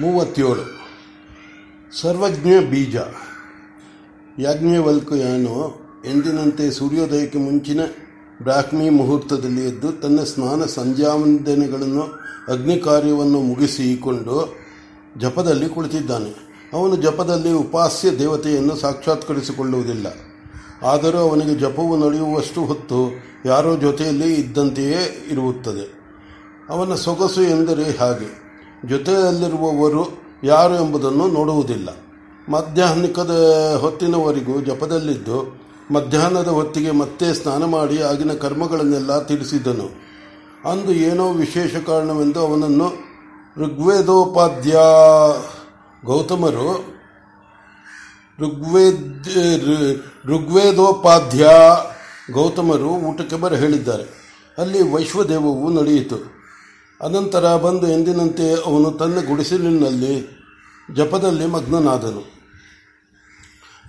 ಮೂವತ್ತೇಳು. ಸರ್ವಜ್ಞ ಬೀಜ. ಯಾಜ್ಞವಲ್ಕ್ಯನು ಎಂದಿನಂತೆ ಸೂರ್ಯೋದಯಕ್ಕೆ ಮುಂಚಿನ ಬ್ರಾಹ್ಮಿ ಮುಹೂರ್ತದಲ್ಲಿ ಎದ್ದು ತನ್ನ ಸ್ನಾನ ಸಂಧ್ಯಾವಂದನೆಗಳನ್ನು ಅಗ್ನಿ ಕಾರ್ಯವನ್ನು ಮುಗಿಸಿಕೊಂಡು ಜಪದಲ್ಲಿ ಕುಳಿತಿದ್ದಾನೆ. ಅವನು ಜಪದಲ್ಲಿ ಉಪಾಸ್ಯ ದೇವತೆಯನ್ನು ಸಾಕ್ಷಾತ್ಕರಿಸಿಕೊಳ್ಳುವುದಿಲ್ಲ. ಆದರೂ ಅವನಿಗೆ ಜಪವು ನಡೆಯುವಷ್ಟು ಹೊತ್ತು ಯಾರೋ ಜೊತೆಯಲ್ಲಿ ಇದ್ದಂತೆಯೇ ಇರುತ್ತದೆ. ಅವನ ಸೊಗಸು ಎಂದರೆ ಹಾಗೆ. ಜೊತೆಯಲ್ಲಿರುವವರು ಯಾರು ಎಂಬುದನ್ನು ನೋಡುವುದಿಲ್ಲ. ಮಧ್ಯಾಹ್ನಿಕದ ಹೊತ್ತಿನವರೆಗೂ ಜಪದಲ್ಲಿದ್ದು, ಮಧ್ಯಾಹ್ನದ ಹೊತ್ತಿಗೆ ಮತ್ತೆ ಸ್ನಾನ ಮಾಡಿ ಆಗಿನ ಕರ್ಮಗಳನ್ನೆಲ್ಲ ತಿಳಿಸಿದನು. ಅಂದು ಏನೋ ವಿಶೇಷ ಕಾರಣವೆಂದು ಅವನನ್ನು ಋಗ್ವೇದೋಪಾಧ್ಯ ಗೌತಮರು ಋಗ್ವೇದ ಋಗ್ವೇದೋಪಾಧ್ಯ ಗೌತಮರು ಊಟಕ್ಕೆ ಬರ ಹೇಳಿದ್ದಾರೆ. ಅಲ್ಲಿ ವೈಶ್ವದೇವವು ನಡೆಯಿತು. ಅನಂತರ ಬಂದು ಎಂದಿನಂತೆ ಅವನು ತನ್ನ ಗುಡಿಸಲಿನಲ್ಲಿ ಜಪದಲ್ಲಿ ಮಗ್ನನಾದನು.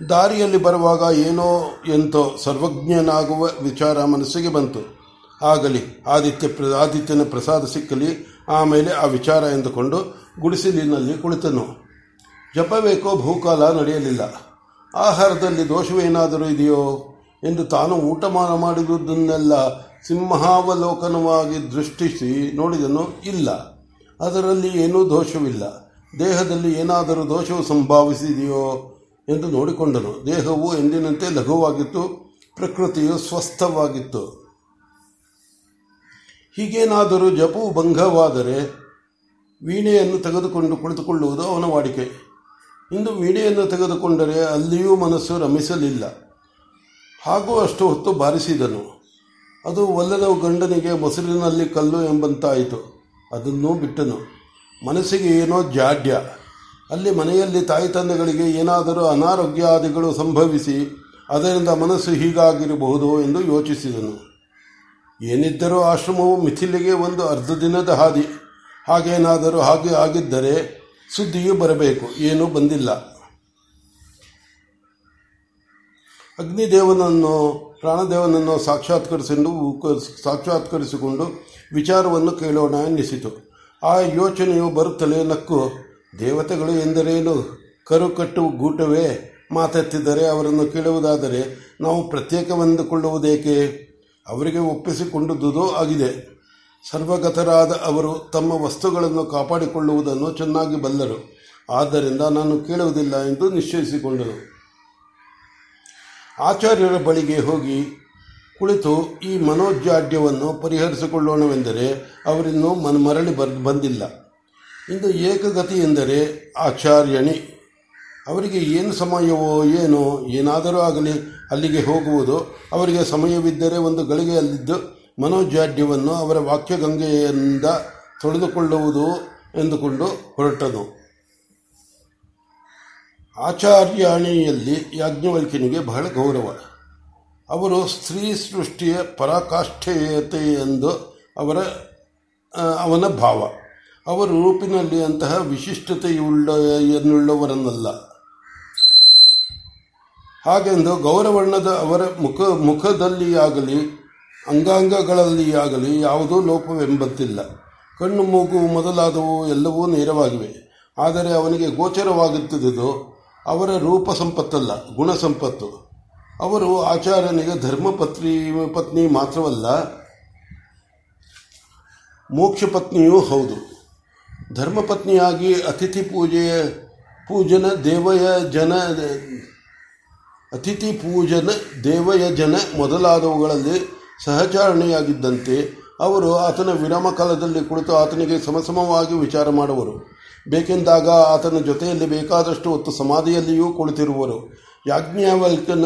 ದಾರಿಯಲ್ಲಿ ಬರುವಾಗ ಏನೋ ಎಂತೋ ಸರ್ವಜ್ಞನಾಗುವ ವಿಚಾರ ಮನಸ್ಸಿಗೆ ಬಂತು. ಆಗಲಿ, ಆದಿತ್ಯ ಪ್ರ, ಆದಿತ್ಯನ ಪ್ರಸಾದ ಸಿಕ್ಕಲಿ ಆಮೇಲೆ ಆ ವಿಚಾರ ಎಂದುಕೊಂಡು ಗುಡಿಸಲಿನಲ್ಲಿ ಕುಳಿತನು. ಜಪಬೇಕೋ ಭೂಕಾಲ ನಡೆಯಲಿಲ್ಲ. ಆಹಾರದಲ್ಲಿ ದೋಷವೇನಾದರೂ ಇದೆಯೋ ಎಂದು ತಾನು ಊಟ ಮಾಡಿದುದನ್ನೆಲ್ಲ ಸಿಂಹಾವಲೋಕನವಾಗಿ ದೃಷ್ಟಿಸಿ ನೋಡಿದನು ಇಲ್ಲ. ಅದರಲ್ಲಿ ಏನೂ ದೋಷವಿಲ್ಲ. ದೇಹದಲ್ಲಿ ಏನಾದರೂ ದೋಷವು ಸಂಭವಿಸಿದೆಯೋ ಎಂದು ನೋಡಿಕೊಂಡನು. ದೇಹವು ಎಂದಿನಂತೆ ಲಘುವಾಗಿತ್ತು, ಪ್ರಕೃತಿಯು ಸ್ವಸ್ಥವಾಗಿತ್ತು. ಹೀಗೇನಾದರೂ ಜಪು ಭಂಗವಾದರೆ ವೀಣೆಯನ್ನು ತೆಗೆದುಕೊಂಡು ಕುಳಿತುಕೊಳ್ಳುವುದು ಅವನ ವಾಡಿಕೆ. ಇಂದು ವೀಣೆಯನ್ನು ತೆಗೆದುಕೊಂಡರೆ ಅಲ್ಲಿಯೂ ಮನಸ್ಸು ರಮಿಸಲಿಲ್ಲ. ಹಾಗೂ ಅಷ್ಟು ಹೊತ್ತು ಬಾರಿಸಿದನು. ಅದು ಒಲ್ಲದ ಗಂಡನಿಗೆ ಮೊಸರಿನಲ್ಲಿ ಕಲ್ಲು ಎಂಬಂತಾಯಿತು. ಅದನ್ನು ಬಿಟ್ಟನು. ಮನಸ್ಸಿಗೆ ಏನೋ ಜಾಡ್ಯ. ಅಲ್ಲಿ ಮನೆಯಲ್ಲಿ ತಾಯಿ ತಂದೆಗಳಿಗೆ ಏನಾದರೂ ಅನಾರೋಗ್ಯಾದಿಗಳು ಸಂಭವಿಸಿ ಅದರಿಂದ ಮನಸ್ಸು ಹೀಗಾಗಿರಬಹುದು ಎಂದು ಯೋಚಿಸಿದನು. ಏನಿದ್ದರೂ ಆಶ್ರಮವು ಮಿಥಿಲಿಗೆ ಒಂದು ಅರ್ಧ ದಿನದ ಹಾದಿ. ಹಾಗೇನಾದರೂ ಹಾಗೆ ಆಗಿದ್ದರೆ ಸುದ್ದಿಯೂ ಬರಬೇಕು, ಏನೂ ಬಂದಿಲ್ಲ. ಅಗ್ನಿದೇವನನ್ನು ಪ್ರಾಣದೇವನನ್ನು ಸಾಕ್ಷಾತ್ಕರಿಸಿಕೊಂಡು ಸಾಕ್ಷಾತ್ಕರಿಸಿಕೊಂಡು ವಿಚಾರವನ್ನು ಕೇಳೋಣ ಎನ್ನಿಸಿತು. ಆ ಯೋಚನೆಯು ಬರುತ್ತಲೇ ನಕ್ಕು, ದೇವತೆಗಳು ಎಂದರೇನು? ಕರು ಕಟ್ಟು ಗೂಟವೇ? ಮಾತೆತ್ತಿದ್ದರೆ ಅವರನ್ನು ಕೇಳುವುದಾದರೆ ನಾವು ಪ್ರತ್ಯೇಕವೆಂದುಕೊಳ್ಳುವುದೇಕೆ ಅವರಿಗೆ ಒಪ್ಪಿಸಿಕೊಂಡುದೋ ಆಗಿದೆ. ಸರ್ವಗತರಾದ ಅವರು ತಮ್ಮ ವಸ್ತುಗಳನ್ನು ಕಾಪಾಡಿಕೊಳ್ಳುವುದನ್ನು ಚೆನ್ನಾಗಿ ಬಲ್ಲರು. ಆದ್ದರಿಂದ ನಾನು ಕೇಳುವುದಿಲ್ಲ ಎಂದು ನಿಶ್ಚಯಿಸಿಕೊಂಡನು ಆಚಾರ್ಯರ ಬಳಿಗೆ ಹೋಗಿ ಕುಳಿತು ಈ ಮನೋಜಾಡ್ಯವನ್ನು ಪರಿಹರಿಸಿಕೊಳ್ಳೋಣವೆಂದರೆ ಅವರಿನ್ನೂ ಮನ ಮರಳಿ ಬರ್, ಬಂದಿಲ್ಲ. ಇಂದು ಏಕಗತಿ ಎಂದರೆ ಆಚಾರ್ಯಣಿ. ಅವರಿಗೆ ಏನು ಸಮಯವೋ ಏನೋ ಏನಾದರೂ ಆಗಲಿ ಅಲ್ಲಿಗೆ ಹೋಗುವುದು. ಅವರಿಗೆ ಸಮಯವಿದ್ದರೆ ಒಂದು ಗಳಿಗೆಯಲ್ಲಿದ್ದು ಮನೋಜಾಡ್ಯವನ್ನು ಅವರ ವಾಕ್ಯಗಂಗೆಯಿಂದ ತೊಳೆದುಕೊಳ್ಳುವುದು ಎಂದುಕೊಂಡು ಹೊರಟನು. ಆಚಾರ್ಯಾಣಿಯಲ್ಲಿ ಯಾಜ್ಞವಲ್ಕ್ಯನಿಗೆ ಬಹಳ ಗೌರವ. ಅವರು ಸ್ತ್ರೀ ಸೃಷ್ಟಿಯ ಪರಾಕಾಷ್ಠೆಯತೆ ಎಂದು ಅವರ ಅವನ ಭಾವ. ಅವರು ರೂಪಿನಲ್ಲಿ ಅಂತಹ ವಿಶಿಷ್ಟತೆಯುಳ್ಳ ಎನ್ನುಳ್ಳವರನ್ನಲ್ಲ ಹಾಗೆಂದು ಗೌರವರ್ಣದ ಅವರ ಮುಖ, ಮುಖದಲ್ಲಿಯಾಗಲಿ, ಅಂಗಾಂಗಗಳಲ್ಲಿಯಾಗಲಿ ಯಾವುದೂ ಲೋಪವೆಂಬಂತಿಲ್ಲ. ಕಣ್ಣು ಮೂಗು ಮೊದಲಾದವು ಎಲ್ಲವೂ ನೇರವಾಗಿವೆ. ಆದರೆ ಅವನಿಗೆ ಗೋಚರವಾಗುತ್ತಿದ್ದುದು ಅವರ ರೂಪ ಸಂಪತ್ತಲ್ಲ, ಗುಣ ಸಂಪತ್ತು. ಅವರು ಆಚಾರ್ಯನಿಗೆ ಧರ್ಮಪತ್ನಿ ಪತ್ನಿ ಮಾತ್ರವಲ್ಲ, ಮೋಕ್ಷ ಪತ್ನಿಯೂ ಹೌದು. ಧರ್ಮಪತ್ನಿಯಾಗಿ ಅತಿಥಿ ಪೂಜೆಯ ಪೂಜನ ದೇವಯ ಜನ, ಅತಿಥಿ ಪೂಜನ ದೇವಯ ಜನ ಮೊದಲಾದವುಗಳಲ್ಲಿ ಸಹಚಾರಣೆಯಾಗಿದ್ದಂತೆ ಅವರು ಆತನ ವಿರಾಮ ಕಾಲದಲ್ಲಿ ಕುಳಿತು ಆತನಿಗೆ ಸಮಸಮವಾಗಿ ವಿಚಾರ ಮಾಡುವರು. ಬೇಕೆಂದಾಗ ಆತನ ಜೊತೆಯಲ್ಲಿ ಬೇಕಾದಷ್ಟು ಹೊತ್ತು ಸಮಾಧಿಯಲ್ಲಿಯೂ ಕುಳಿತಿರುವರು. ಯಾಜ್ಞವಲ್ಕನ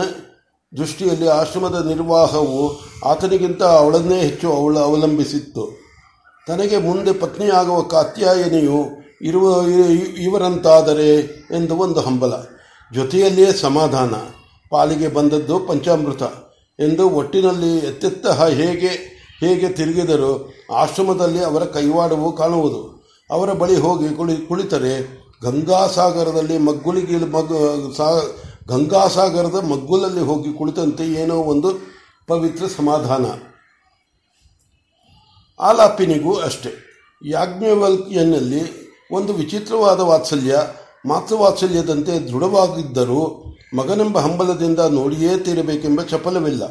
ದೃಷ್ಟಿಯಲ್ಲಿ ಆಶ್ರಮದ ನಿರ್ವಾಹವು ಆತನಿಗಿಂತ ಅವಳನ್ನೇ ಹೆಚ್ಚು ಅವಳು ಅವಲಂಬಿಸಿತ್ತು. ತನಗೆ ಮುಂದೆ ಪತ್ನಿಯಾಗುವ ಕಾತ್ಯಾಯನಿಯು ಇರುವ, ಇವರಂತಾದರೆ ಎಂದು ಒಂದು ಹಂಬಲ. ಜೊತೆಯಲ್ಲಿಯೇ ಸಮಾಧಾನ. ಪಾಲಿಗೆ ಬಂದದ್ದು ಪಂಚಾಮೃತ ಎಂದು ಒಟ್ಟಿನಲ್ಲಿ ಎತ್ತೆತ್ತ ಹೇಗೆ ಹೇಗೆ ತಿರುಗಿದರೂ ಆಶ್ರಮದಲ್ಲಿ ಅವರ ಕೈವಾಡವು ಕಾಣುವುದು. ಅವರ ಬಳಿ ಹೋಗಿ ಕುಳಿ, ಕುಳಿತರೆ ಗಂಗಾಸಾಗರದಲ್ಲಿ ಮಗ್ಗುಲಿಗೆ ಮಗ್ಗು ಸಾ, ಗಂಗಾಸಾಗರದ ಮಗ್ಗುಲಲ್ಲಿ ಹೋಗಿ ಕುಳಿತಂತೆ ಏನೋ ಒಂದು ಪವಿತ್ರ ಸಮಾಧಾನ. ಆಲಾಪಿನಿಗೂ ಅಷ್ಟೆ. ಯಾಜ್ಞವಲ್ಕಿಯನ್ನಲ್ಲಿ ಒಂದು ವಿಚಿತ್ರವಾದ ವಾತ್ಸಲ್ಯ ಮಾತೃವಾತ್ಸಲ್ಯದಂತೆ ದೃಢವಾಗಿದ್ದರೂ ಮಗನೆಂಬ ಹಂಬಲದಿಂದ ನೋಡಿಯೇ ತೀರಬೇಕೆಂಬ ಚಪಲವಿಲ್ಲ.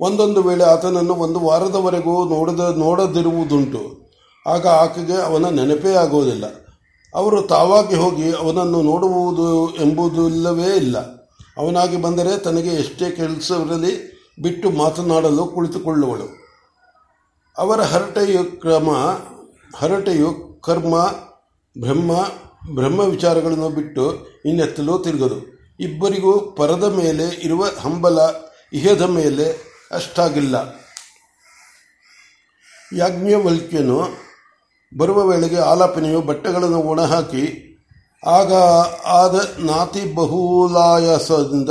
ಒಂದೊಂದು ವೇಳೆ ಆತನನ್ನು ಒಂದು ವಾರದವರೆಗೂ ನೋಡದ, ನೋಡದಿರುವುದುಂಟು. ಆಗ ಆಕೆಗೆ ಅವನ ನೆನಪೇ ಆಗುವುದಿಲ್ಲ. ಅವರು ತಾವಾಗಿ ಹೋಗಿ ಅವನನ್ನು ನೋಡುವುದು ಎಂಬುದು ಇಲ್ಲವೇ ಇಲ್ಲ. ಅವನಾಗಿ ಬಂದರೆ ತನಗೆ ಎಷ್ಟೇ ಕೆಲಸವಿರಲಿ ಬಿಟ್ಟು ಮಾತನಾಡಲು ಕುಳಿತುಕೊಳ್ಳುವಳು. ಅವರ ಹರಟೆಯು ಕ್ರಮ, ಹರಟೆಯು ಕರ್ಮ, ಬ್ರಹ್ಮ ಬ್ರಹ್ಮ ವಿಚಾರಗಳನ್ನು ಬಿಟ್ಟು ಇನ್ನೆತ್ತಲು ತಿರುಗದು. ಇಬ್ಬರಿಗೂ ಪರದ ಮೇಲೆ ಇರುವ ಹಂಬಲ ಇಹದ ಮೇಲೆ ಅಷ್ಟಾಗಿಲ್ಲ. ಯಾಜ್ಞವಲ್ಕ್ಯನು ಬರುವ ವೇಳೆಗೆ ಆಲಾಪನೆಯು ಬಟ್ಟೆಗಳನ್ನು ಒಣಹಾಕಿ, ಆಗ ಆದ ನಾತಿ ಬಹುಲಾಯಾಸದಿಂದ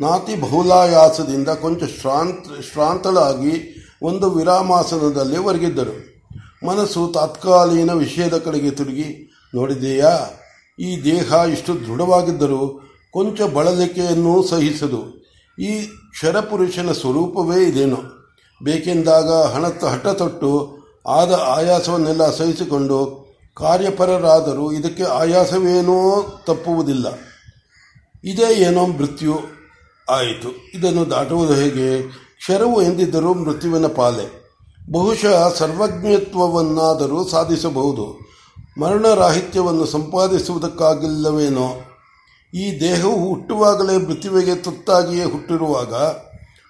ನಾತಿ ಬಹುಲಾಯಾಸದಿಂದ ಕೊಂಚ ಶ್ರಾಂತ, ಶ್ರಾಂತಳಾಗಿ ಒಂದು ವಿರಾಮಾಸನದಲ್ಲಿ ಒರಗಿದ್ದರು. ಮನಸ್ಸು ತಾತ್ಕಾಲೀನ ವಿಷಯದ ಕಡೆಗೆ ತಿರುಗಿ, ನೋಡಿದೆಯಾ, ಈ ದೇಹ ಇಷ್ಟು ದೃಢವಾಗಿದ್ದರೂ ಕೊಂಚ ಬಳಲಿಕೆಯನ್ನು ಸಹಿಸದು. ಈ ಕ್ಷರಪುರುಷನ ಸ್ವರೂಪವೇ ಇದೇನು. ಬೇಕೆಂದಾಗ ಹಣ ಹಠ ತೊಟ್ಟು ಆದ ಆಯಾಸವನ್ನೆಲ್ಲ ಸಹಿಸಿಕೊಂಡು ಕಾರ್ಯಪರರಾದರೂ ಇದಕ್ಕೆ ಆಯಾಸವೇನೋ ತಪ್ಪುವುದಿಲ್ಲ. ಇದೇ ಏನೋ ಮೃತ್ಯು ಆಯಿತು. ಇದನ್ನು ದಾಟುವುದು ಹೇಗೆ? ಕ್ಷರವು ಎಂದಿದ್ದರೂ ಮೃತ್ಯುವಿನ ಪಾಲೆ. ಬಹುಶಃ ಸರ್ವಜ್ಞತ್ವವನ್ನಾದರೂ ಸಾಧಿಸಬಹುದು. ಮರಣರಾಹಿತ್ಯವನ್ನು ಸಂಪಾದಿಸುವುದಕ್ಕಾಗಿಲ್ಲವೇನೋ? ಈ ದೇಹವು ಹುಟ್ಟುವಾಗಲೇ ಮೃತ್ಯುವಿಗೆ ತುತ್ತಾಗಿಯೇ ಹುಟ್ಟಿರುವಾಗ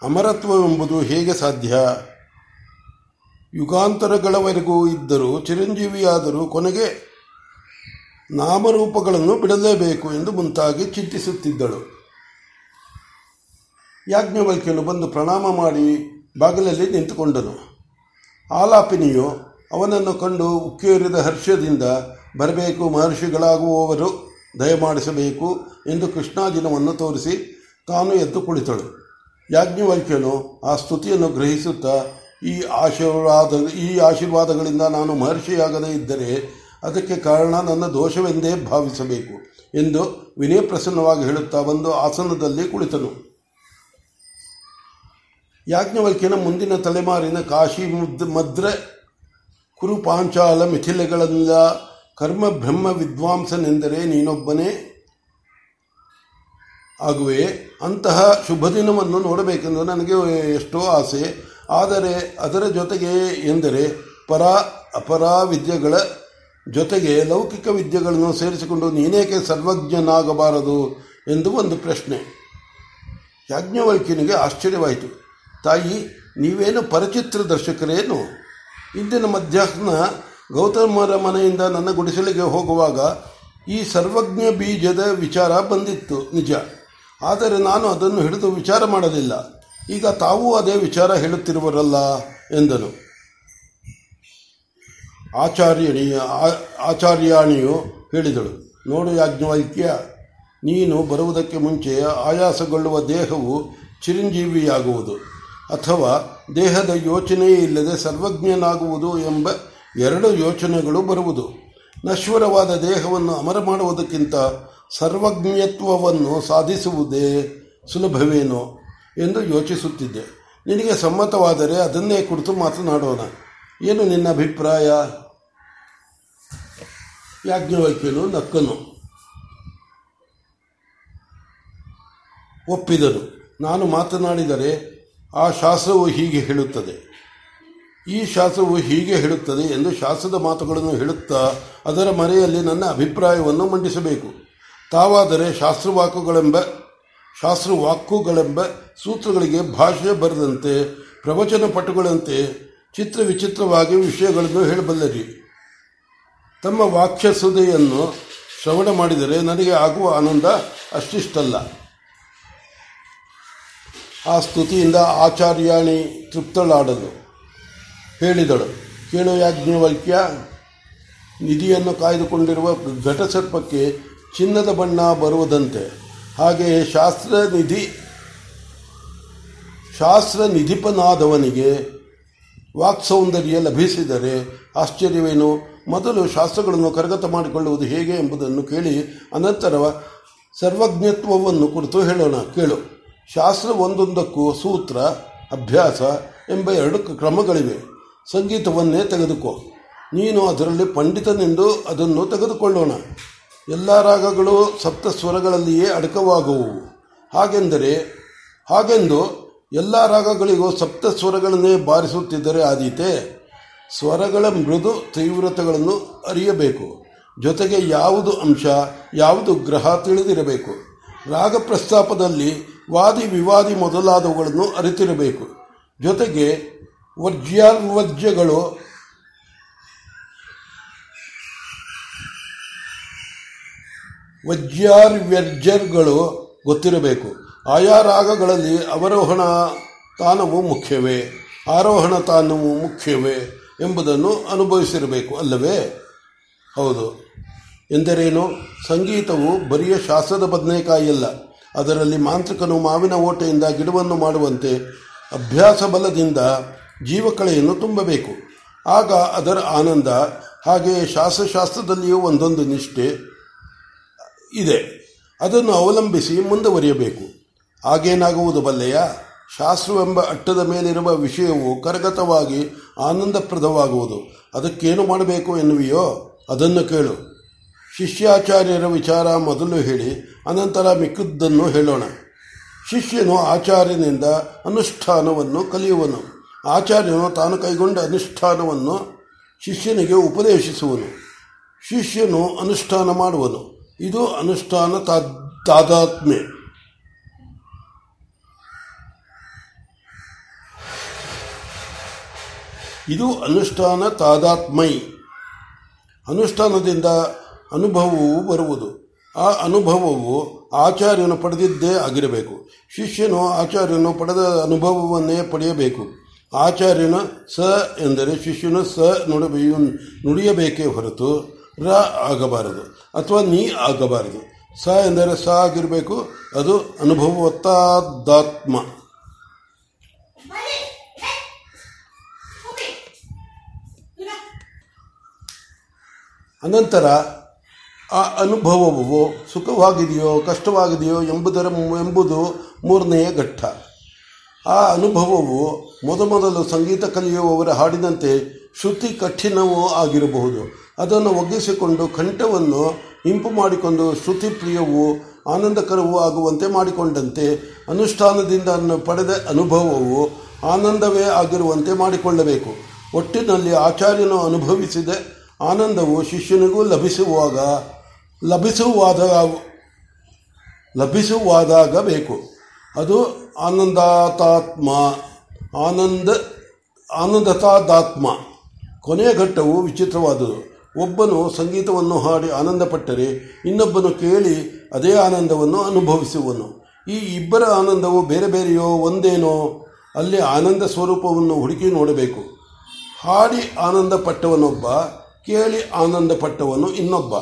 ಅಮರತ್ವವೆಂಬುದು ಹೇಗೆ ಸಾಧ್ಯ? ಯುಗಾಂತರಗಳವರೆಗೂ ಇದ್ದರೂ, ಚಿರಂಜೀವಿಯಾದರೂ ಕೊನೆಗೆ ನಾಮರೂಪಗಳನ್ನು ಬಿಡಲೇಬೇಕು ಎಂದು ಮುಂತಾಗಿ ಚಿಂತಿಸುತ್ತಿದ್ದಳು. ಯಾಜ್ಞವಲ್ಕ್ಯನು ಬಂದು ಪ್ರಣಾಮ ಮಾಡಿ ಬಾಗಿಲಲ್ಲಿ ನಿಂತುಕೊಂಡನು. ಆಲಾಪಿನಿಯು ಅವನನ್ನು ಕಂಡು ಉಕ್ಕೇರಿದ ಹರ್ಷದಿಂದ ಬರಬೇಕು, ಮಹರ್ಷಿಗಳಾಗುವವರು, ದಯಮಾಡಿಸಬೇಕು ಎಂದು ಕೃಷ್ಣಾಜಿನವನ್ನು ತೋರಿಸಿ ತಾನು ಎದ್ದು ಕುಳಿತಳು. ಯಾಜ್ಞವಲ್ಕ್ಯನು ಆ ಸ್ತುತಿಯನ್ನು ಗ್ರಹಿಸುತ್ತಾ ಈ ಆಶೀರ್ವಾದ ಈ ಆಶೀರ್ವಾದಗಳಿಂದ ನಾನು ಮಹರ್ಷಿಯಾಗದೇ ಇದ್ದರೆ ಅದಕ್ಕೆ ಕಾರಣ ನನ್ನ ದೋಷವೆಂದೇ ಭಾವಿಸಬೇಕು ಎಂದು ವಿನಯ ಪ್ರಸನ್ನವಾಗಿ ಹೇಳುತ್ತಾ ಬಂದು ಆಸನದಲ್ಲಿ ಕುಳಿತನು. ಯಾಜ್ಞವಲ್ಕ್ಯನ ಮುಂದಿನ ತಲೆಮಾರಿನ ಕಾಶಿ ಮುದ್, ಮದ್ರೆ ಕುರು ಪಾಂಚಾಲ ಮಿಥಿಲೆಗಳೆಲ್ಲ ಕರ್ಮ ಬ್ರಹ್ಮ ವಿದ್ವಾಂಸನೆಂದರೆ ನೀನೊಬ್ಬನೇ ಆಗುವೆ. ಅಂತಹ ಶುಭ ದಿನವನ್ನು ನೋಡಬೇಕೆಂದು ನನಗೆ ಎಷ್ಟೋ ಆಸೆ. ಆದರೆ ಅದರ ಜೊತೆಗೆ ಎಂದರೆ ಪರ ಅಪರ ವಿದ್ಯೆಗಳ ಜೊತೆಗೆ ಲೌಕಿಕ ವಿದ್ಯೆಗಳನ್ನು ಸೇರಿಸಿಕೊಂಡು ನೀನೇಕೆ ಸರ್ವಜ್ಞನಾಗಬಾರದು ಎಂದು ಒಂದು ಪ್ರಶ್ನೆ. ಯಾಜ್ಞವಲ್ಕಿನಿಗೆ ಆಶ್ಚರ್ಯವಾಯಿತು. ತಾಯಿ, ನೀವೇನು ಪರಚಿತ್ರ ದರ್ಶಕರೇನು ಇಂದಿನ ಮಧ್ಯಾಹ್ನ ಗೌತಮರ ಮನೆಯಿಂದ ನನ್ನ ಗುಡಿಸಲಿಗೆ ಹೋಗುವಾಗ ಈ ಸರ್ವಜ್ಞ ಬೀಜದ ವಿಚಾರ ಬಂದಿತ್ತು ನಿಜ. ಆದರೆ ನಾನು ಅದನ್ನು ಹಿಡಿದು ವಿಚಾರ ಮಾಡಲಿಲ್ಲ. ಈಗ ತಾವೂ ಅದೇ ವಿಚಾರ ಹೇಳುತ್ತಿರುವರಲ್ಲ ಎಂದನು. ಆಚಾರ್ಯಣಿಯ ಆಚಾರ್ಯಾಣಿಯು ಹೇಳಿದಳು, ನೋಡು ಯಾಜ್ಞವೈಕ್ಯ, ನೀನು ಬರುವುದಕ್ಕೆ ಮುಂಚೆ ಆಯಾಸಗೊಳ್ಳುವ ದೇಹವು ಚಿರಂಜೀವಿಯಾಗುವುದು ಅಥವಾ ದೇಹದ ಯೋಚನೆಯೇ ಇಲ್ಲದೆ ಸರ್ವಜ್ಞನಾಗುವುದು ಎಂಬ ಎರಡು ಯೋಚನೆಗಳು ಬರುವುದು. ನಶ್ವರವಾದ ದೇಹವನ್ನು ಅಮರ ಮಾಡುವುದಕ್ಕಿಂತ ಸರ್ವಜ್ಞತ್ವವನ್ನು ಸಾಧಿಸುವುದೇ ಸುಲಭವೇನೋ ಎಂದು ಯೋಚಿಸುತ್ತಿದ್ದೆ. ನಿನಗೆ ಸಮ್ಮತವಾದರೆ ಅದನ್ನೇ ಕುರಿತು ಮಾತನಾಡೋಣ. ಏನು ನಿನ್ನ ಅಭಿಪ್ರಾಯ? ಯಾಜ್ಞವೈಕ್ಯನು ನಕ್ಕನು. ಒಪ್ಪಿದನು. ನಾನು ಮಾತನಾಡಿದರೆ ಆ ಶಾಸ್ತ್ರವು ಹೀಗೆ ಹೇಳುತ್ತದೆ. ಈ ಶಾಸ್ತ್ರವು ಹೀಗೆ ಹೇಳುತ್ತದೆ ಎಂದು ಶಾಸ್ತ್ರದ ಮಾತುಗಳನ್ನು ಹೇಳುತ್ತಾ ಅದರ ಮರೆಯಲ್ಲಿ ನನ್ನ ಅಭಿಪ್ರಾಯವನ್ನು ಮಂಡಿಸಬೇಕು. ತಾವಾದರೆ ಶಾಸ್ತ್ರವಾಕುಗಳೆಂಬ ಶಾಸ್ತ್ರವಾಕುಗಳೆಂಬ ಸೂತ್ರಗಳಿಗೆ ಭಾಷೆ ಬರೆದಂತೆ, ಪ್ರವಚನ ಪಟುಗಳಂತೆ ಚಿತ್ರ ವಿಚಿತ್ರವಾಗಿ ವಿಷಯಗಳನ್ನು ಹೇಳಬಲ್ಲರಿ. ತಮ್ಮ ವಾಕ್ಯಸುದೆಯನ್ನು ಶ್ರವಣ ಮಾಡಿದರೆ ನನಗೆ ಆಗುವ ಆನಂದ ಅಷ್ಟಿಷ್ಟಲ್ಲ. ಆ ಸ್ತುತಿಯಿಂದ ಆಚಾರ್ಯಾಣಿ ತೃಪ್ತಳಾಡಲು ಹೇಳಿದಳು. ಕೇಳು ಯಾಜ್ಞವಲ್ಕ್ಯ ನಿಧಿಯನ್ನು ಕಾಯ್ದುಕೊಂಡಿರುವ ಘಟಸರ್ಪಕ್ಕೆ ಚಿನ್ನದ ಬಣ್ಣ ಬರುವುದಂತೆ. ಹಾಗೆಯೇ ಶಾಸ್ತ್ರ ನಿಧಿ, ಶಾಸ್ತ್ರ ನಿಧಿಪನಾದವನಿಗೆ ವಾಕ್ಸೌಂದರ್ಯ ಲಭಿಸಿದರೆ ಆಶ್ಚರ್ಯವೇನು? ಮೊದಲು ಶಾಸ್ತ್ರಗಳನ್ನು ಕರಗತ ಮಾಡಿಕೊಳ್ಳುವುದು ಹೇಗೆ ಎಂಬುದನ್ನು ಕೇಳಿ, ಅನಂತರ ಸರ್ವಜ್ಞತ್ವವನ್ನು ಕುರಿತು ಹೇಳೋಣ. ಕೇಳು. ಶಾಸ್ತ್ರ ಒಂದೊಂದಕ್ಕೂ ಸೂತ್ರ, ಅಭ್ಯಾಸ ಎಂಬ ಎರಡು ಕ್ರಮಗಳಿವೆ. ಸಂಗೀತವನ್ನೇ ತೆಗೆದುಕೋ. ನೀನು ಅದರಲ್ಲಿ ಪಂಡಿತನೆಂದು ಅದನ್ನು ತೆಗೆದುಕೊಳ್ಳೋಣ. ಎಲ್ಲ ರಾಗಗಳು ಸಪ್ತ ಸ್ವರಗಳಲ್ಲಿಯೇ ಅಡಕವಾಗುವು. ಹಾಗೆಂದರೆ, ಹಾಗೆಂದು ಎಲ್ಲ ರಾಗಗಳಿಗೂ ಸಪ್ತ ಸ್ವರಗಳನ್ನೇ ಬಾರಿಸುತ್ತಿದ್ದರೆ ಆದೀತೆ, ಸ್ವರಗಳ ಮೃದು ತೀವ್ರತೆಗಳನ್ನು ಅರಿಯಬೇಕು. ಜೊತೆಗೆ ಯಾವುದು ಅಂಶ, ಯಾವುದು ಗ್ರಹ ತಿಳಿದಿರಬೇಕು. ರಾಗ ಪ್ರಸ್ತಾಪದಲ್ಲಿ ವಾದಿ ವಿವಾದಿ ಮೊದಲಾದವುಗಳನ್ನು ಅರಿತಿರಬೇಕು. ಜೊತೆಗೆ ವರ್ಜ್ಯಾರ್ವಜ್ಯಗಳು ವಜ್ಯಾರ್ವ್ಯರ್ಜರ್ಗಳು ಗೊತ್ತಿರಬೇಕು. ಆಯಾ ರಾಗಗಳಲ್ಲಿ ಅವರೋಹಣ ತಾನವು ಮುಖ್ಯವೇ, ಆರೋಹಣ ತಾನವು ಮುಖ್ಯವೇ ಎಂಬುದನ್ನು ಅನುಭವಿಸಿರಬೇಕು ಅಲ್ಲವೇ? ಹೌದು. ಎಂದರೇನು? ಸಂಗೀತವು ಬರಿಯ ಶಾಸ್ತ್ರದ ಬದನೆಕಾಯಿಯಲ್ಲ ಅದರಲ್ಲಿ ಮಾಂತ್ರಿಕನು ಮಾವಿನ ಓಟೆಯಿಂದ ಗಿಡವನ್ನು ಮಾಡುವಂತೆ ಅಭ್ಯಾಸ ಬಲದಿಂದ ಜೀವಕಳೆಯನ್ನು ತುಂಬಬೇಕು. ಆಗ ಅದರ ಆನಂದ, ಹಾಗೆಯೇ ಶಾಸ್ತ್ರಶಾಸ್ತ್ರದಲ್ಲಿಯೂ ಒಂದೊಂದು ನಿಷ್ಠೆ ಇದೆ. ಅದನ್ನು ಅವಲಂಬಿಸಿ ಮುಂದುವರಿಯಬೇಕು. ಹಾಗೇನಾಗುವುದು ಬಲ್ಲೆಯ ಶಾಸ್ತ್ರವೆಂಬ ಅಟ್ಟದ ಮೇಲಿರುವ ವಿಷಯವು ಕರಗತವಾಗಿ ಆನಂದಪ್ರದವಾಗುವುದು. ಅದಕ್ಕೇನು ಮಾಡಬೇಕು ಎನ್ನುವಿಯೋ? ಅದನ್ನು ಕೇಳು. ಶಿಷ್ಯಾಚಾರ್ಯರ ವಿಚಾರ ಮೊದಲು ಹೇಳಿ, ಅನಂತರ ಮಿಕ್ಕದ್ದನ್ನು ಹೇಳೋಣ. ಶಿಷ್ಯನು ಆಚಾರ್ಯನಿಂದ ಅನುಷ್ಠಾನವನ್ನು ಕಲಿಯುವನು. ಆಚಾರ್ಯನು ತಾನು ಕೈಗೊಂಡ ಅನುಷ್ಠಾನವನ್ನು ಶಿಷ್ಯನಿಗೆ ಉಪದೇಶಿಸುವನು. ಶಿಷ್ಯನು ಅನುಷ್ಠಾನ ಮಾಡುವನು. ಇದು ಅನುಷ್ಠಾನ ತಾದಾತ್ಮೆ ಇದು ಅನುಷ್ಠಾನ ತಾದಾತ್ಮೈ. ಅನುಷ್ಠಾನದಿಂದ ಅನುಭವವು ಬರುವುದು. ಆ ಅನುಭವವು ಆಚಾರ್ಯನು ಪಡೆದಿದ್ದೇ ಆಗಿರಬೇಕು. ಶಿಷ್ಯನು ಆಚಾರ್ಯನು ಪಡೆದ ಅನುಭವವನ್ನೇ ಪಡೆಯಬೇಕು. ಆಚಾರ್ಯನ ಸ ಎಂದರೆ ಶಿಷ್ಯನ ಸ ನುಡಿಯು ನುಡಿಯಬೇಕೇ ಹೊರತು ರ ಆಗಬಾರದು ಅಥವಾ ನೀ ಆಗಬಾರದು. ಸ ಎಂದರೆ ಸ ಆಗಿರಬೇಕು, ಅದು ಅನುಭವತ್ತಾದಾತ್ಮ ಅನಂತರ, ಆ ಅನುಭವವು ಸುಖವಾಗಿದೆಯೋ, ಕಷ್ಟವಾಗಿದೆಯೋ ಎಂಬುದರ ಎಂಬುದು ಮೂರನೆಯ ಘಟ್ಟ. ಆ ಅನುಭವವು ಮೊದಮೊದಲು ಸಂಗೀತ ಕಲಿಯುವವರ ಹಾಡಿನಂತೆ ಶ್ರುತಿ ಕಠಿಣವೂ ಆಗಿರಬಹುದು. ಅದನ್ನು ಒಗ್ಗಿಸಿಕೊಂಡು ಕಂಠವನ್ನು ಇಂಪು ಮಾಡಿಕೊಂಡು ಶ್ರುತಿ ಪ್ರಿಯವೂ ಆನಂದಕರವೂ ಆಗುವಂತೆ ಮಾಡಿಕೊಂಡಂತೆ ಅನುಷ್ಠಾನದಿಂದ ಪಡೆದ ಅನುಭವವು ಆನಂದವೇ ಆಗಿರುವಂತೆ ಮಾಡಿಕೊಳ್ಳಬೇಕು. ಒಟ್ಟಿನಲ್ಲಿ ಆಚಾರ್ಯನು ಅನುಭವಿಸಿದ ಆನಂದವು ಶಿಷ್ಯನಿಗೂ ಲಭಿಸುವಾಗ, ಲಭಿಸುವಾದ ಲಭಿಸುವಾದಾಗ ಬೇಕು ಅದು ಆನಂದಾತಾತ್ಮ, ಆನಂದ, ಆನಂದತಾದಾತ್ಮ. ಕೊನೆಯ ಘಟ್ಟವು ವಿಚಿತ್ರವಾದುದು. ಒಬ್ಬನು ಸಂಗೀತವನ್ನು ಹಾಡಿ ಆನಂದಪಟ್ಟರೆ ಇನ್ನೊಬ್ಬನು ಕೇಳಿ ಅದೇ ಆನಂದವನ್ನು ಅನುಭವಿಸುವನು. ಈ ಇಬ್ಬರ ಆನಂದವು ಬೇರೆ ಬೇರೆಯೋ ಒಂದೇನೋ? ಅಲ್ಲಿ ಆನಂದ ಸ್ವರೂಪವನ್ನು ಹುಡುಕಿ ನೋಡಬೇಕು. ಹಾಡಿ ಆನಂದ ಪಟ್ಟವನೊಬ್ಬ ಕೇಳಿ ಆನಂದ ಪಟ್ಟವನು ಇನ್ನೊಬ್ಬ.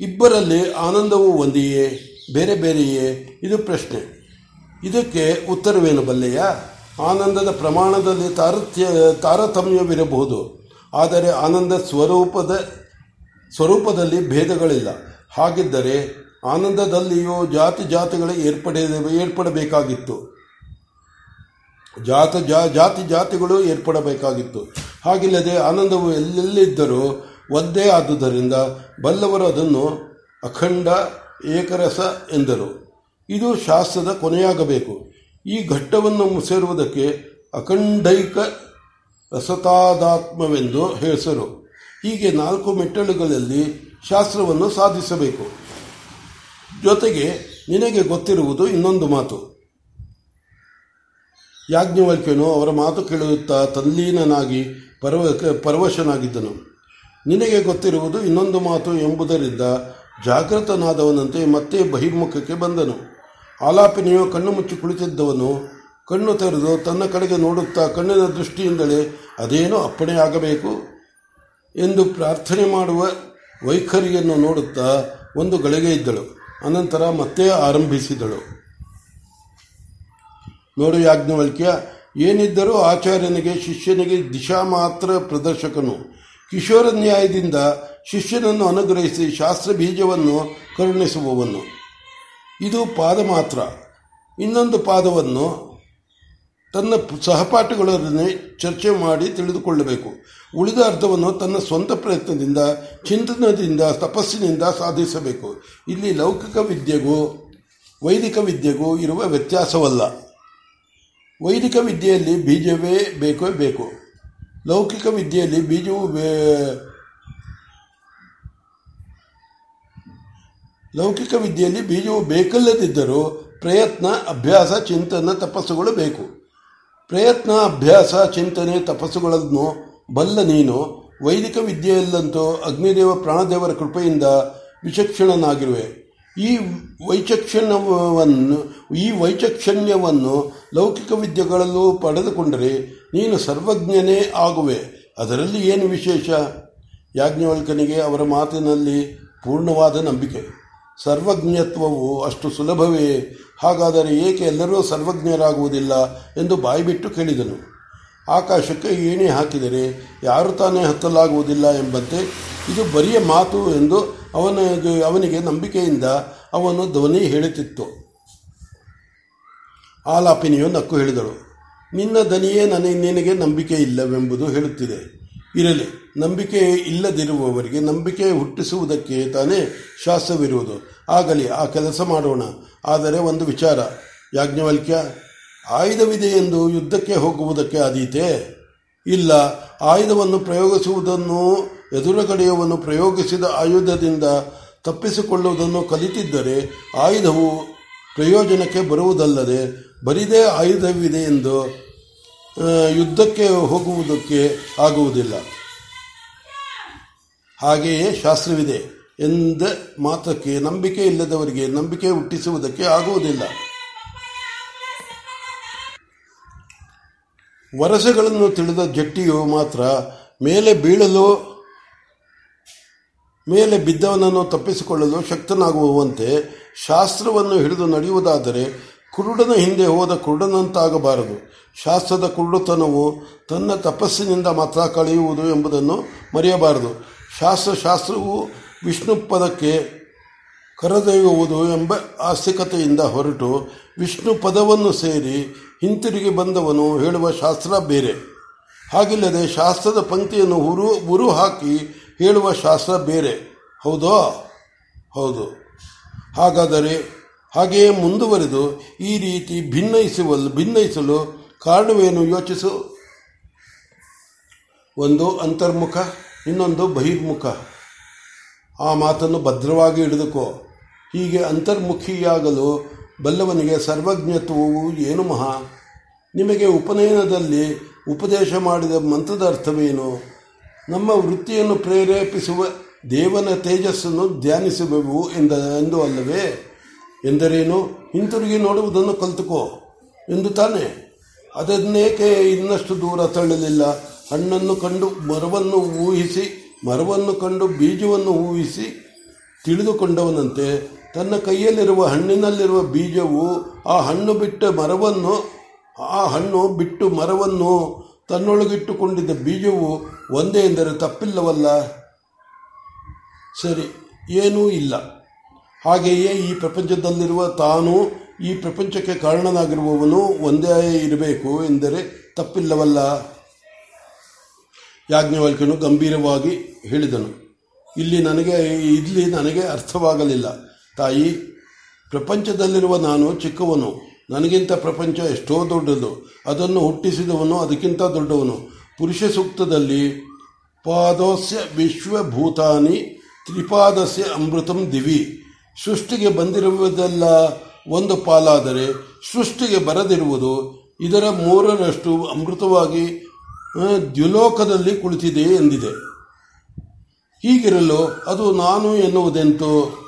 ಇಬ್ಬರಲ್ಲಿ ಆನಂದವು ಒಂದೆಯೇ, ಬೇರೆ ಬೇರೆಯೇ? ಇದು ಪ್ರಶ್ನೆ. ಇದಕ್ಕೆ ಉತ್ತರವೇನು ಬಲ್ಲೆಯ? ಆನಂದದ ಪ್ರಮಾಣದಲ್ಲಿ ತಾರತ್ಯ, ತಾರತಮ್ಯವಿರಬಹುದು. ಆದರೆ ಆನಂದ ಸ್ವರೂಪದ, ಸ್ವರೂಪದಲ್ಲಿ ಭೇದಗಳಿಲ್ಲ. ಹಾಗಿದ್ದರೆ ಆನಂದದಲ್ಲಿಯೂ ಜಾತಿ ಜಾತಿಗಳು ಏರ್ಪಡ ಏರ್ಪಡಬೇಕಾಗಿತ್ತು. ಜಾತ ಜಾತಿ ಜಾತಿಗಳು ಏರ್ಪಡಬೇಕಾಗಿತ್ತು. ಹಾಗಿಲ್ಲದೆ ಆನಂದವು ಎಲ್ಲೆಲ್ಲಿದ್ದರೂ ಒಂದೇ ಆದುದರಿಂದ ಬಲ್ಲವರು ಅದನ್ನು ಅಖಂಡ ಏಕರಸ ಎಂದರು. ಇದು ಶಾಸ್ತ್ರದ ಕೊನೆಯಾಗಬೇಕು. ಈ ಘಟ್ಟವನ್ನು ಸೇರುವುದಕ್ಕೆ ಅಖಂಡೈಕ ರಸತಾದಾತ್ಮವೆಂದು ಹೆಸರು. ಹೀಗೆ ನಾಲ್ಕು ಮೆಟ್ಟಲುಗಳಲ್ಲಿ ಶಾಸ್ತ್ರವನ್ನು ಸಾಧಿಸಬೇಕು. ಜೊತೆಗೆ ನಿನಗೆ ಗೊತ್ತಿರುವುದು ಇನ್ನೊಂದು ಮಾತು. ಯಾಜ್ಞವಲ್ಕ್ಯನು ಅವರ ಮಾತು ಕೇಳುತ್ತಾ ತಲ್ಲೀನನಾಗಿ ಪರವ, ಪರವಶನಾಗಿದ್ದನು. ನಿನಗೆ ಗೊತ್ತಿರುವುದು ಇನ್ನೊಂದು ಮಾತು ಎಂಬುದರಿಂದ ಜಾಗೃತನಾದವನಂತೆ ಮತ್ತೆ ಬಹಿರ್ಮುಖಕ್ಕೆ ಬಂದನು. ಆಲಾಪಿನಿಯು ಕಣ್ಣು ಮುಚ್ಚಿ ಕುಳಿತಿದ್ದವನು ಕಣ್ಣು ತೆರೆದು ತನ್ನ ಕಡೆಗೆ ನೋಡುತ್ತಾ ಕಣ್ಣಿನ ದೃಷ್ಟಿಯಿಂದಲೇ ಅದೇನೋ ಅಪ್ಪಣೆಯಾಗಬೇಕು ಎಂದು ಪ್ರಾರ್ಥನೆ ಮಾಡುವ ವೈಖರಿಯನ್ನು ನೋಡುತ್ತಾ ಒಂದು ಗಳಿಗೆ ಇದ್ದಳು. ಅನಂತರ ಮತ್ತೆ ಆರಂಭಿಸಿದಳು. ನೋಡು ಯಾಜ್ಞವಲ್ಕ್ಯ, ಏನಿದ್ದರೂ ಆಚಾರ್ಯನಿಗೆ ಶಿಷ್ಯನಿಗೆ ದಿಶಾ ಮಾತ್ರ ಪ್ರದರ್ಶಕನು. ಕಿಶೋರ ನ್ಯಾಯದಿಂದ ಶಿಷ್ಯನನ್ನು ಅನುಗ್ರಹಿಸಿ ಶಾಸ್ತ್ರ ಬೀಜವನ್ನು ಕರುಣಿಸುವವನು. ಇದು ಪಾದ ಮಾತ್ರ ಇನ್ನೊಂದು ಪಾದವನ್ನು ತನ್ನ ಸಹಪಾಠಿಗಳೊಡನೆ ಚರ್ಚೆ ಮಾಡಿ ತಿಳಿದುಕೊಳ್ಳಬೇಕು. ಉಳಿದ ಅರ್ಥವನ್ನು ತನ್ನ ಸ್ವಂತ ಪ್ರಯತ್ನದಿಂದ, ಚಿಂತನದಿಂದ, ತಪಸ್ಸಿನಿಂದ ಸಾಧಿಸಬೇಕು. ಇಲ್ಲಿ ಲೌಕಿಕ ವಿದ್ಯೆಗೂ, ವೈದಿಕ ವಿದ್ಯೆಗೂ ಇರುವ ವ್ಯತ್ಯಾಸವಲ್ಲ. ವೈದಿಕ ವಿದ್ಯೆಯಲ್ಲಿ ಬೀಜವೇ ಬೇಕೇ ಬೇಕು. ಲೌಕಿಕ ವಿದ್ಯೆಯಲ್ಲಿ ಬೀಜವು ಲೌಕಿಕ ವಿದ್ಯೆಯಲ್ಲಿ ಬೀಜವು ಬೇಕಲ್ಲದಿದ್ದರೂ ಪ್ರಯತ್ನ, ಅಭ್ಯಾಸ, ಚಿಂತನ, ತಪಸ್ಸುಗಳು ಬೇಕು. ಪ್ರಯತ್ನ ಅಭ್ಯಾಸ ಚಿಂತನೆ ತಪಸ್ಸುಗಳನ್ನು ಬಲ್ಲ ನೀನು, ವೈದಿಕ ವಿದ್ಯೆಯಲ್ಲಂತೂ ಅಗ್ನಿದೇವ ಪ್ರಾಣದೇವರ ಕೃಪೆಯಿಂದ ವಿಚಕ್ಷಣನಾಗಿರುವೆ. ಈ ವೈಚಕ್ಷಣ್ಯವನ್ನು ಈ ವೈಚಕ್ಷಣ್ಯವನ್ನು ಲೌಕಿಕ ವಿದ್ಯೆಗಳಲ್ಲೂ ಪಡೆದುಕೊಂಡರೆ ನೀನು ಸರ್ವಜ್ಞನೇ ಆಗುವೆ. ಅದರಲ್ಲಿ ಏನು ವಿಶೇಷ? ಯಾಜ್ಞವಲ್ಕನಿಗೆ ಅವರ ಮಾತಿನಲ್ಲಿ ಪೂರ್ಣವಾದ ನಂಬಿಕೆ. ಸರ್ವಜ್ಞತ್ವವು ಅಷ್ಟು ಸುಲಭವೇ? ಹಾಗಾದರೆ ಏಕೆ ಎಲ್ಲರೂ ಸರ್ವಜ್ಞರಾಗುವುದಿಲ್ಲ ಎಂದು ಬಾಯಿಬಿಟ್ಟು ಕೇಳಿದನು. ಆಕಾಶಕ್ಕೆ ಏಣಿ ಹಾಕಿದರೆ ಯಾರು ತಾನೇ ಹತ್ತಲಾಗುವುದಿಲ್ಲ ಎಂಬಂತೆ ಇದು ಬರಿಯ ಮಾತು ಎಂದು ಅವನಿಗೆ ಅವನಿಗೆ ನಂಬಿಕೆಯಿಂದ ಅವನು ಧ್ವನಿ ಹೇಳುತ್ತಿತ್ತು. ಆಲಾಪಿನಿಯು ನಕ್ಕು ಹೇಳಿದಳು, ನಿನ್ನ ದನಿಯೇ ನನಗೆ, ನಿನಗೆ ನಂಬಿಕೆ ಇಲ್ಲವೆಂಬುದು ಹೇಳುತ್ತಿದೆ. ಇರಲಿ. ನಂಬಿಕೆ ಇಲ್ಲದಿರುವವರಿಗೆ ನಂಬಿಕೆ ಹುಟ್ಟಿಸುವುದಕ್ಕೆ ತಾನೇ ಶಾಸ್ತ್ರವಿರುವುದು ಆಗಲಿ, ಆ ಕೆಲಸ ಮಾಡೋಣ. ಆದರೆ ಒಂದು ವಿಚಾರ. ಯಾಜ್ಞವಲ್ಕ್ಯ, ಆಯುಧವಿದೆ ಎಂದು ಯುದ್ಧಕ್ಕೆ ಹೋಗುವುದಕ್ಕೆ ಆದೀತೆ? ಇಲ್ಲ. ಆಯುಧವನ್ನು ಪ್ರಯೋಗಿಸುವುದನ್ನು ಎದುರುಗಡೆಯವನ್ನು ಪ್ರಯೋಗಿಸಿದ ಆಯುಧದಿಂದ ತಪ್ಪಿಸಿಕೊಳ್ಳುವುದನ್ನು ಕಲಿತಿದ್ದರೆ ಆಯುಧವು ಪ್ರಯೋಜನಕ್ಕೆ ಬರುವುದಲ್ಲದೆ ಬರಿದೇ ಆಯುಧವಿದೆ ಎಂದು ಯುದ್ಧಕ್ಕೆ ಹೋಗುವುದಕ್ಕೆ ಆಗುವುದಿಲ್ಲ. ಹಾಗೆಯೇ ಶಾಸ್ತ್ರವಿದೆ, ಎಂದ ಮಾತಕ್ಕೆ ನಂಬಿಕೆ ಇಲ್ಲದವರಿಗೆ ನಂಬಿಕೆ ಹುಟ್ಟಿಸುವುದಕ್ಕೆ ಆಗುವುದಿಲ್ಲ. ವರಸೆಗಳನ್ನು ತಿಳಿದ ಜಟ್ಟಿಯು ಮಾತ್ರ ಮೇಲೆ ಬೀಳಲು, ಮೇಲೆ ಬಿದ್ದವನನ್ನು ತಪ್ಪಿಸಿಕೊಳ್ಳಲು ಶಕ್ತನಾಗುವಂತೆ ಶಾಸ್ತ್ರವನ್ನು ಹಿಡಿದು ನಡೆಯುವುದಾದರೆ ಕುರುಡನ ಹಿಂದೆ ಹೋದ ಕುರುಡನಂತಾಗಬಾರದು. ಶಾಸ್ತ್ರದ ಕುರುಡುತನವು ತನ್ನ ತಪಸ್ಸಿನಿಂದ ಮಾತ್ರ ಕಳೆಯುವುದು ಎಂಬುದನ್ನು ಮರೆಯಬಾರದು. ಶಾಸ್ತ್ರ ಶಾಸ್ತ್ರವು ವಿಷ್ಣು ಪದಕ್ಕೆ ಕರೆದೊಯ್ಯುವುದು ಎಂಬ ಆಸ್ತಿಕತೆಯಿಂದ ಹೊರಟು ವಿಷ್ಣು ಪದವನ್ನು ಸೇರಿ ಹಿಂತಿರುಗಿ ಬಂದವನು ಹೇಳುವ ಶಾಸ್ತ್ರ ಬೇರೆ. ಹಾಗಿಲ್ಲದೆ ಶಾಸ್ತ್ರದ ಪಂಕ್ತಿಯನ್ನು ಉರು ಉರು ಹಾಕಿ ಹೇಳುವ ಶಾಸ್ತ್ರ ಬೇರೆ. ಹೌದೋ? ಹೌದು. ಹಾಗಾದರೆ ಹಾಗೆಯೇ ಮುಂದುವರೆದು ಈ ರೀತಿ ಭಿನ್ನಯಿಸುವಲ್ ಭಿನ್ನಯಿಸಲು ಕಾರಣವೇನು ಯೋಚಿಸು? ಒಂದು ಅಂತರ್ಮುಖ, ಇನ್ನೊಂದು ಬಹಿರ್ಮುಖ. ಆ ಮಾತನ್ನು ಭದ್ರವಾಗಿ ಹಿಡಿದುಕೋ. ಹೀಗೆ ಅಂತರ್ಮುಖಿಯಾಗಲು ಬಲ್ಲವನಿಗೆ ಸರ್ವಜ್ಞತ್ವವು ಏನು ಮಹಾ? ನಿಮಗೆ ಉಪನಯನದಲ್ಲಿ ಉಪದೇಶ ಮಾಡಿದ ಮಂತ್ರದ ಅರ್ಥವೇನು? ನಮ್ಮ ವೃತ್ತಿಯನ್ನು ಪ್ರೇರೇಪಿಸುವ ದೇವನ ತೇಜಸ್ಸನ್ನು ಧ್ಯಾನಿಸಬೇಕು ಎಂದ, ಎಂದು ಅಲ್ಲವೇ? ಎಂದರೇನು? ಹಿಂತಿರುಗಿ ನೋಡುವುದನ್ನು ಕಲಿತುಕೋ ಎಂದು ತಾನೆ. ಅದನ್ನೇಕೆ ಇನ್ನಷ್ಟು ದೂರ ತಳ್ಳಲಿಲ್ಲ? ಹಣ್ಣನ್ನು ಕಂಡು ಮರವನ್ನು ಊಹಿಸಿ, ಮರವನ್ನು ಕಂಡು ಬೀಜವನ್ನು ಊಹಿಸಿ ತಿಳಿದುಕೊಂಡವನಂತೆ ತನ್ನ ಕೈಯಲ್ಲಿರುವ ಹಣ್ಣಿನಲ್ಲಿರುವ ಬೀಜವು ಆ ಹಣ್ಣು ಬಿಟ್ಟ ಮರವನ್ನು, ಆ ಹಣ್ಣು ಬಿಟ್ಟು ಮರವನ್ನು ತನ್ನೊಳಗಿಟ್ಟುಕೊಂಡಿದ್ದ ಬೀಜವು ಒಂದೇ ಎಂದರೆ ತಪ್ಪಿಲ್ಲವಲ್ಲ? ಸರಿ, ಏನೂ ಇಲ್ಲ. ಹಾಗೆಯೇ ಈ ಪ್ರಪಂಚದಲ್ಲಿರುವ ತಾನು ಈ ಪ್ರಪಂಚಕ್ಕೆ ಕಾರಣನಾಗಿರುವವನು ಒಂದೇ ಇರಬೇಕು ಎಂದರೆ ತಪ್ಪಿಲ್ಲವಲ್ಲ. ಯಾಜ್ಞವಲ್ಕನು ಗಂಭೀರವಾಗಿ ಹೇಳಿದನು, ಇಲ್ಲಿ ನನಗೆ ಇಲ್ಲಿ ನನಗೆ ಅರ್ಥವಾಗಲಿಲ್ಲ. ತಾಯಿ, ಪ್ರಪಂಚದಲ್ಲಿರುವ ನಾನು ಚಿಕ್ಕವನು. ನನಗಿಂತ ಪ್ರಪಂಚ ಎಷ್ಟೋ ದೊಡ್ಡದು. ಅದನ್ನು ಹುಟ್ಟಿಸಿದವನು, ಅದಕ್ಕಿಂತ ದೊಡ್ಡವನು. ಪುರುಷ ಸೂಕ್ತದಲ್ಲಿ ಪಾದೋಸ್ಯ ವಿಶ್ವಭೂತಾನಿ ತ್ರಿಪಾದಸ್ಯ ಅಮೃತಂ ದಿವಿ. ಸೃಷ್ಟಿಗೆ ಬಂದಿರುವುದೆಲ್ಲ ಒಂದು ಪಾಲಾದರೆ ಸೃಷ್ಟಿಗೆ ಬರದಿರುವುದು ಇದರ ಮೂರರಷ್ಟು ಅಮೃತವಾಗಿ ದ್ಯುಲೋಕದಲ್ಲಿ ಕುಳಿತಿದೆ ಎಂದಿದೆ. ಹೀಗಿರಲು ಅದು ನಾನು ಎನ್ನುವುದೆಂತೋ?